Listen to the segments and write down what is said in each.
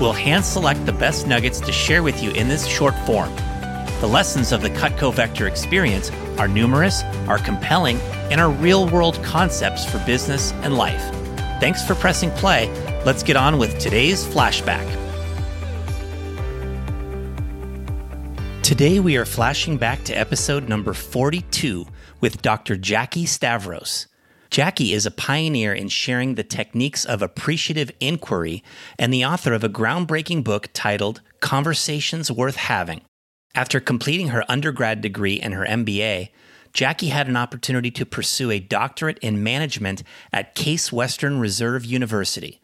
We'll hand select the best nuggets to share with you in this short form. The lessons of the Cutco Vector experience are numerous, are compelling, and are real world concepts for business and life. Thanks for pressing play. Let's get on with today's flashback. Today we are flashing back to episode number 42 with Dr. Jackie Stavros. Jackie is a pioneer in sharing the techniques of appreciative inquiry and the author of a groundbreaking book titled Conversations Worth Having. After completing her undergrad degree and her MBA, Jackie had an opportunity to pursue a doctorate in management at Case Western Reserve University.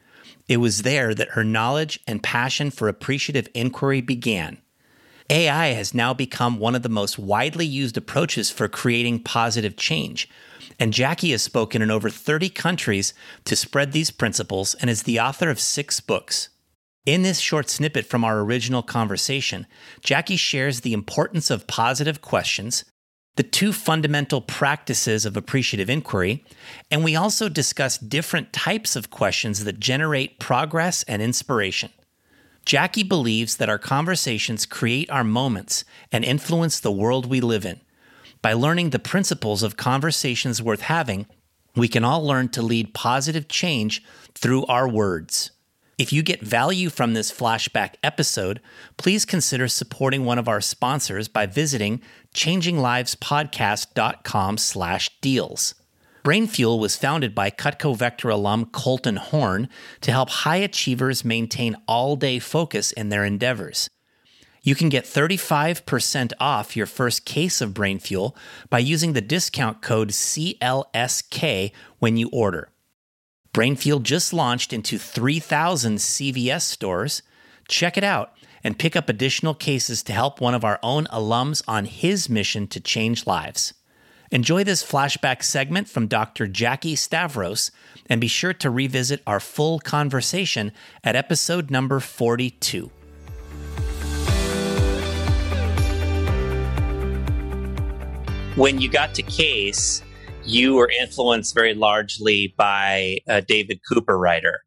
It was there that her knowledge and passion for appreciative inquiry began. AI has now become one of the most widely used approaches for creating positive change, and Jackie has spoken in over 30 countries to spread these principles and is the author of six books. In this short snippet from our original conversation, Jackie shares the importance of positive questions, the two fundamental practices of appreciative inquiry, and we also discuss different types of questions that generate progress and inspiration. Jackie believes that our conversations create our moments and influence the world we live in. By learning the principles of conversations worth having, we can all learn to lead positive change through our words. If you get value from this flashback episode, please consider supporting one of our sponsors by visiting changinglivespodcast.com slash deals. Brain Fuel was founded by Cutco Vector alum Colton Horn to help high achievers maintain all day focus in their endeavors. You can get 35% off your first case of Brain Fuel by using the discount code CLSK when you order. Brain Fuel just launched into 3,000 CVS stores. Check it out and pick up additional cases to help one of our own alums on his mission to change lives. Enjoy this flashback segment from Dr. Jackie Stavros and be sure to revisit our full conversation at episode number 42. when you got to Case, you were influenced very largely by a David Cooperrider.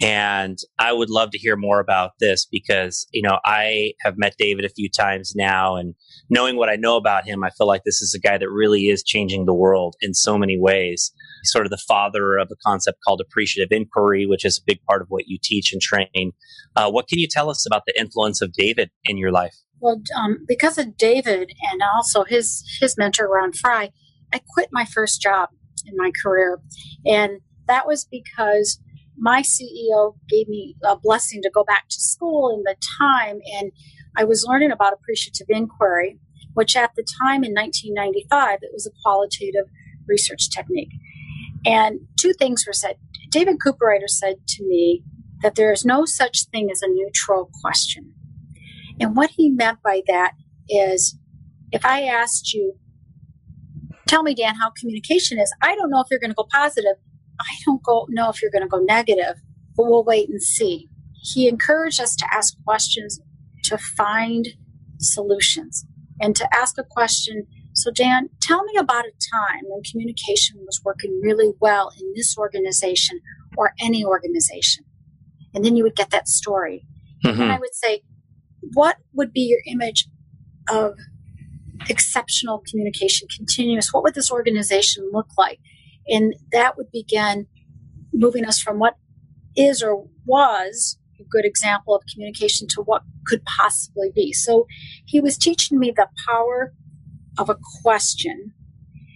And I would love to hear more about this because, you know, I have met David a few times now and knowing what I know about him, I feel like this is a guy that really is changing the world in so many ways. He's sort of the father of a concept called appreciative inquiry, which is a big part of what you teach and train. Uh, what can you tell us about the influence of David in your life? Well, um, because of David and also his his mentor Ron Fry, I quit my first job in my career, and that was because my CEO gave me a blessing to go back to school in the time, and I was learning about appreciative inquiry, which at the time in 1995 it was a qualitative research technique. And two things were said. David Cooperrider said to me that there is no such thing as a neutral question. And what he meant by that is if I asked you, tell me, Dan, how communication is, I don't know if you're going to go positive. I don't go, know if you're going to go negative, but we'll wait and see. He encouraged us to ask questions to find solutions and to ask a question. So, Dan, tell me about a time when communication was working really well in this organization or any organization. And then you would get that story. Mm-hmm. And I would say, what would be your image of exceptional communication, continuous? What would this organization look like? And that would begin moving us from what is or was good example of communication to what could possibly be. So he was teaching me the power of a question.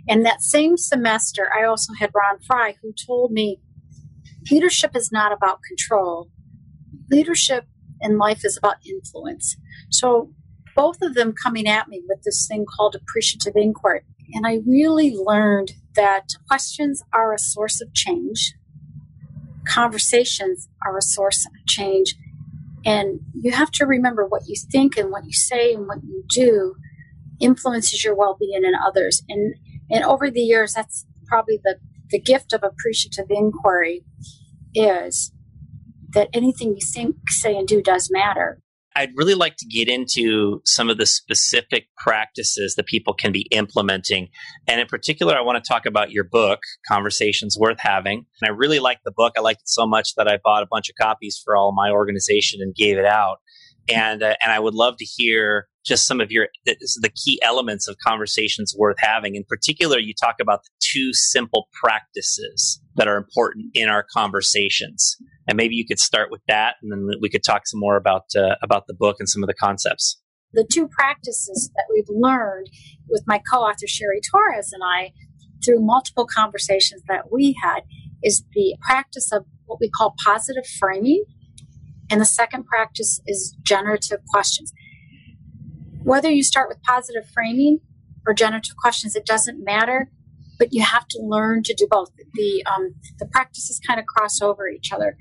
And that same semester, I also had Ron Fry who told me leadership is not about control. Leadership in life is about influence. So both of them coming at me with this thing called appreciative inquiry. And I really learned that questions are a source of change, conversations are a source of change, And you have to remember what you think and what you say and what you do influences your well-being and others. And and over the years, that's probably the the gift of appreciative inquiry is that anything you think, say, and do does matter. I'd really like to get into some of the specific practices that people can be implementing. And in particular, I want to talk about your book, Conversations Worth Having. And I really like the book. I liked it so much that I bought a bunch of copies for all my organization and gave it out. And, uh, and I would love to hear just some of your the key elements of conversations worth having. In particular, you talk about the two simple practices that are important in our conversations, and maybe you could start with that, and then we could talk some more about uh, about the book and some of the concepts. The two practices that we've learned with my co-author Cheri Torres and I through multiple conversations that we had is the practice of what we call positive framing. And the second practice is generative questions whether you start with positive framing or generative questions, it doesn't matter, but you have to learn to do both. The, um, the practices kind of cross over each other.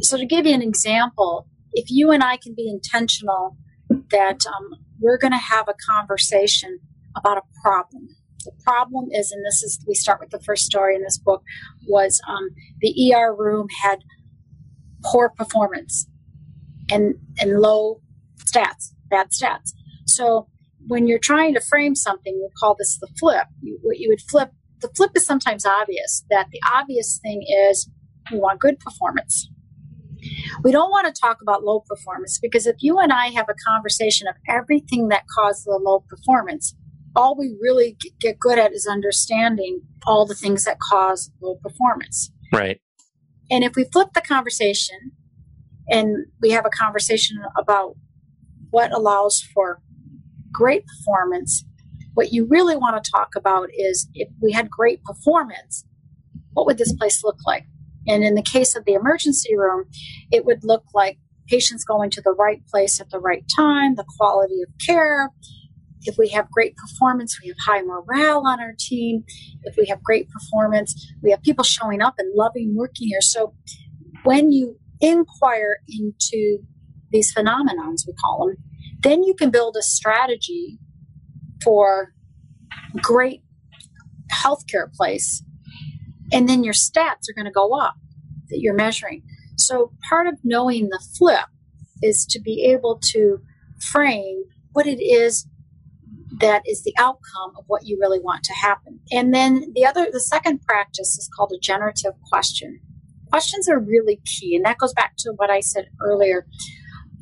So, to give you an example, if you and I can be intentional that um, we're going to have a conversation about a problem. The problem is, and this is, we start with the first story in this book, was um, the ER room had poor performance and, and low stats, bad stats. So when you're trying to frame something, we call this the flip. You, what you would flip, the flip is sometimes obvious. That the obvious thing is we want good performance. We don't want to talk about low performance because if you and I have a conversation of everything that caused the low performance, all we really get good at is understanding all the things that cause low performance. Right. And if we flip the conversation and we have a conversation about what allows for great performance, what you really want to talk about is if we had great performance, what would this place look like? And in the case of the emergency room, it would look like patients going to the right place at the right time, the quality of care. If we have great performance, we have high morale on our team. If we have great performance, we have people showing up and loving working here. So when you inquire into these phenomenons, we call them, then you can build a strategy for great healthcare place. And then your stats are going to go up that you're measuring. So part of knowing the flip is to be able to frame what it is that is the outcome of what you really want to happen. And then the other the second practice is called a generative question. Questions are really key and that goes back to what I said earlier.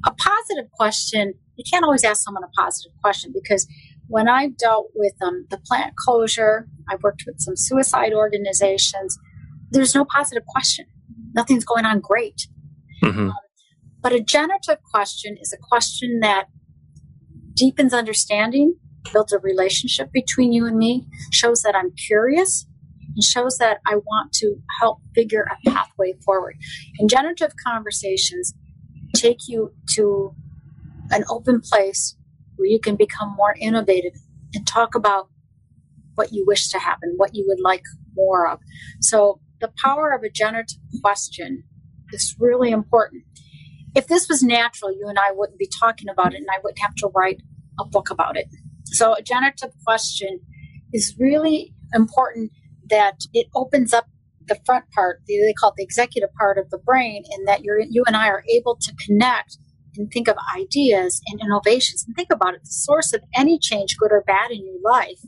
A positive question you can't always ask someone a positive question because when I've dealt with um, the plant closure, I've worked with some suicide organizations, there's no positive question. Nothing's going on great. Mm-hmm. Um, but a generative question is a question that deepens understanding, builds a relationship between you and me, shows that I'm curious, and shows that I want to help figure a pathway forward. And generative conversations take you to an open place where you can become more innovative and talk about what you wish to happen, what you would like more of. So, the power of a generative question is really important. If this was natural, you and I wouldn't be talking about it, and I wouldn't have to write a book about it. So, a generative question is really important that it opens up the front part, they call it the executive part of the brain, and that you're, you and I are able to connect and think of ideas and innovations and think about it. The source of any change, good or bad, in your life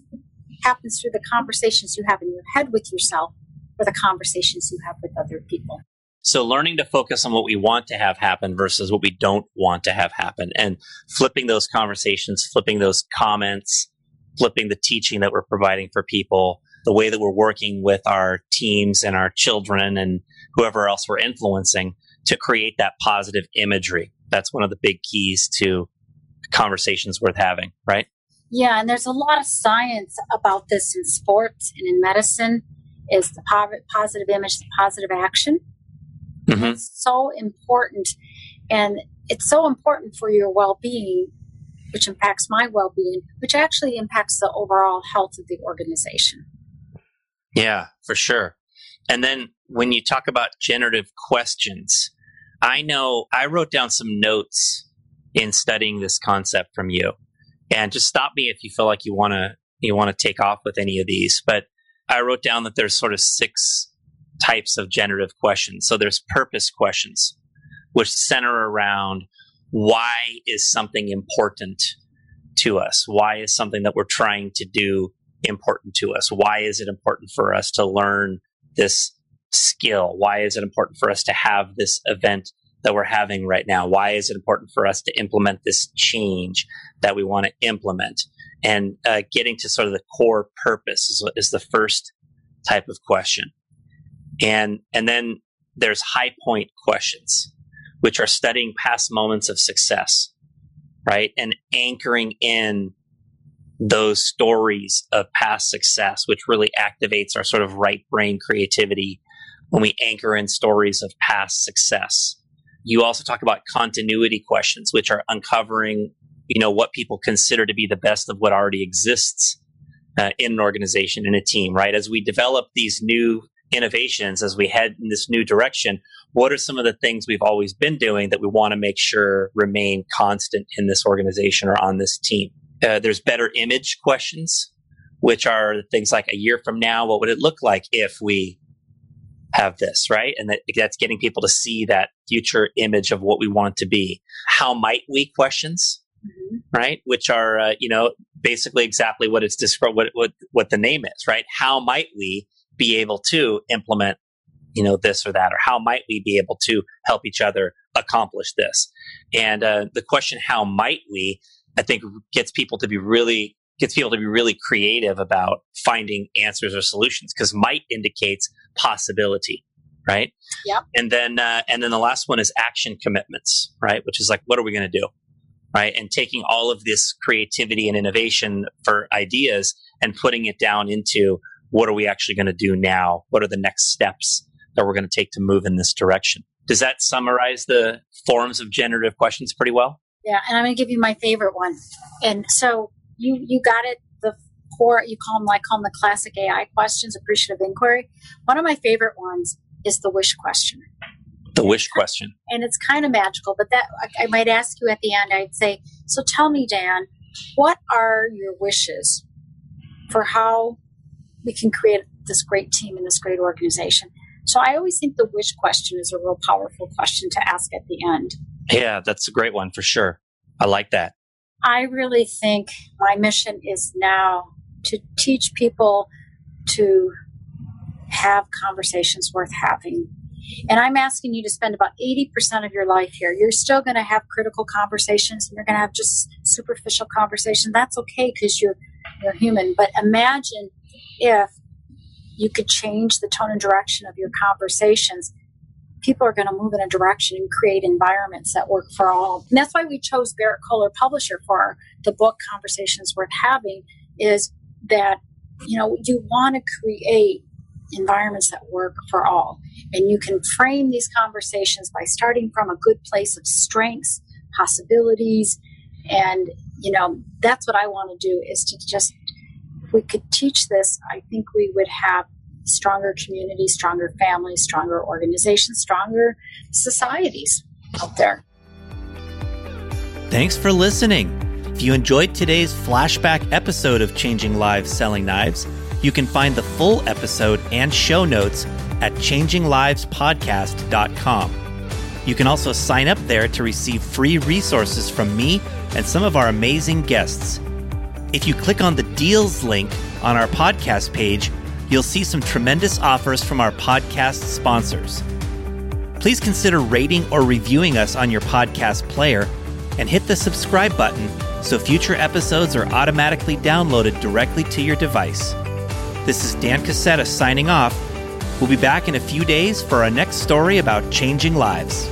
happens through the conversations you have in your head with yourself or the conversations you have with other people. So, learning to focus on what we want to have happen versus what we don't want to have happen, and flipping those conversations, flipping those comments, flipping the teaching that we're providing for people, the way that we're working with our teams and our children and whoever else we're influencing to create that positive imagery that's one of the big keys to conversations worth having, right? Yeah, and there's a lot of science about this in sports and in medicine. Is the positive image, the positive action? Mm-hmm. It's so important, and it's so important for your well-being, which impacts my well-being, which actually impacts the overall health of the organization. Yeah, for sure. And then when you talk about generative questions, I know I wrote down some notes in studying this concept from you. And just stop me if you feel like you want to you want to take off with any of these, but I wrote down that there's sort of six types of generative questions. So there's purpose questions, which center around why is something important to us? Why is something that we're trying to do important to us? Why is it important for us to learn this skill? Why is it important for us to have this event that we're having right now? Why is it important for us to implement this change that we want to implement? And uh, getting to sort of the core purpose is, is the first type of question. And, and then there's high point questions, which are studying past moments of success, right? And anchoring in those stories of past success, which really activates our sort of right brain creativity when we anchor in stories of past success. You also talk about continuity questions, which are uncovering, you know, what people consider to be the best of what already exists uh, in an organization, in a team, right? As we develop these new innovations, as we head in this new direction, what are some of the things we've always been doing that we want to make sure remain constant in this organization or on this team? Uh, there's better image questions, which are things like a year from now, what would it look like if we have this, right? And that, that's getting people to see that future image of what we want to be. How might we questions, mm-hmm. right? Which are, uh, you know, basically exactly what it's described, what, what, what the name is, right? How might we be able to implement, you know, this or that, or how might we be able to help each other accomplish this? And uh, the question, how might we, I think gets people to be really gets people to be really creative about finding answers or solutions because might indicates possibility right? Yeah and then uh, and then the last one is action commitments right? Which is like what are we going to do right? And taking all of this creativity and innovation for ideas and putting it down into what are we actually going to do now? What are the next steps that we're going to take to move in this direction? Does that summarize the forms of generative questions pretty well? Yeah and i'm going to give you my favorite one. And so you you got it. The core you call them like call them the classic AI questions, appreciative inquiry. One of my favorite ones is the wish question. The wish question, and it's kind of magical. But that I might ask you at the end. I'd say, so tell me, Dan, what are your wishes for how we can create this great team and this great organization? So I always think the wish question is a real powerful question to ask at the end. Yeah, that's a great one for sure. I like that. I really think my mission is now to teach people to have conversations worth having. And I'm asking you to spend about 80% of your life here. You're still going to have critical conversations and you're going to have just superficial conversation. That's okay because you're you're human. But imagine if you could change the tone and direction of your conversations people are going to move in a direction and create environments that work for all. And that's why we chose Berrett-Koehler Publisher for the book Conversations Worth Having is that, you know, you want to create environments that work for all. And you can frame these conversations by starting from a good place of strengths, possibilities, and, you know, that's what I want to do is to just, if we could teach this, I think we would have stronger communities, stronger families, stronger organizations, stronger societies out there. Thanks for listening. If you enjoyed today's flashback episode of Changing Lives Selling Knives, you can find the full episode and show notes at changinglivespodcast.com. You can also sign up there to receive free resources from me and some of our amazing guests. If you click on the deals link on our podcast page, you'll see some tremendous offers from our podcast sponsors. Please consider rating or reviewing us on your podcast player and hit the subscribe button so future episodes are automatically downloaded directly to your device. This is Dan Cassetta signing off. We'll be back in a few days for our next story about changing lives.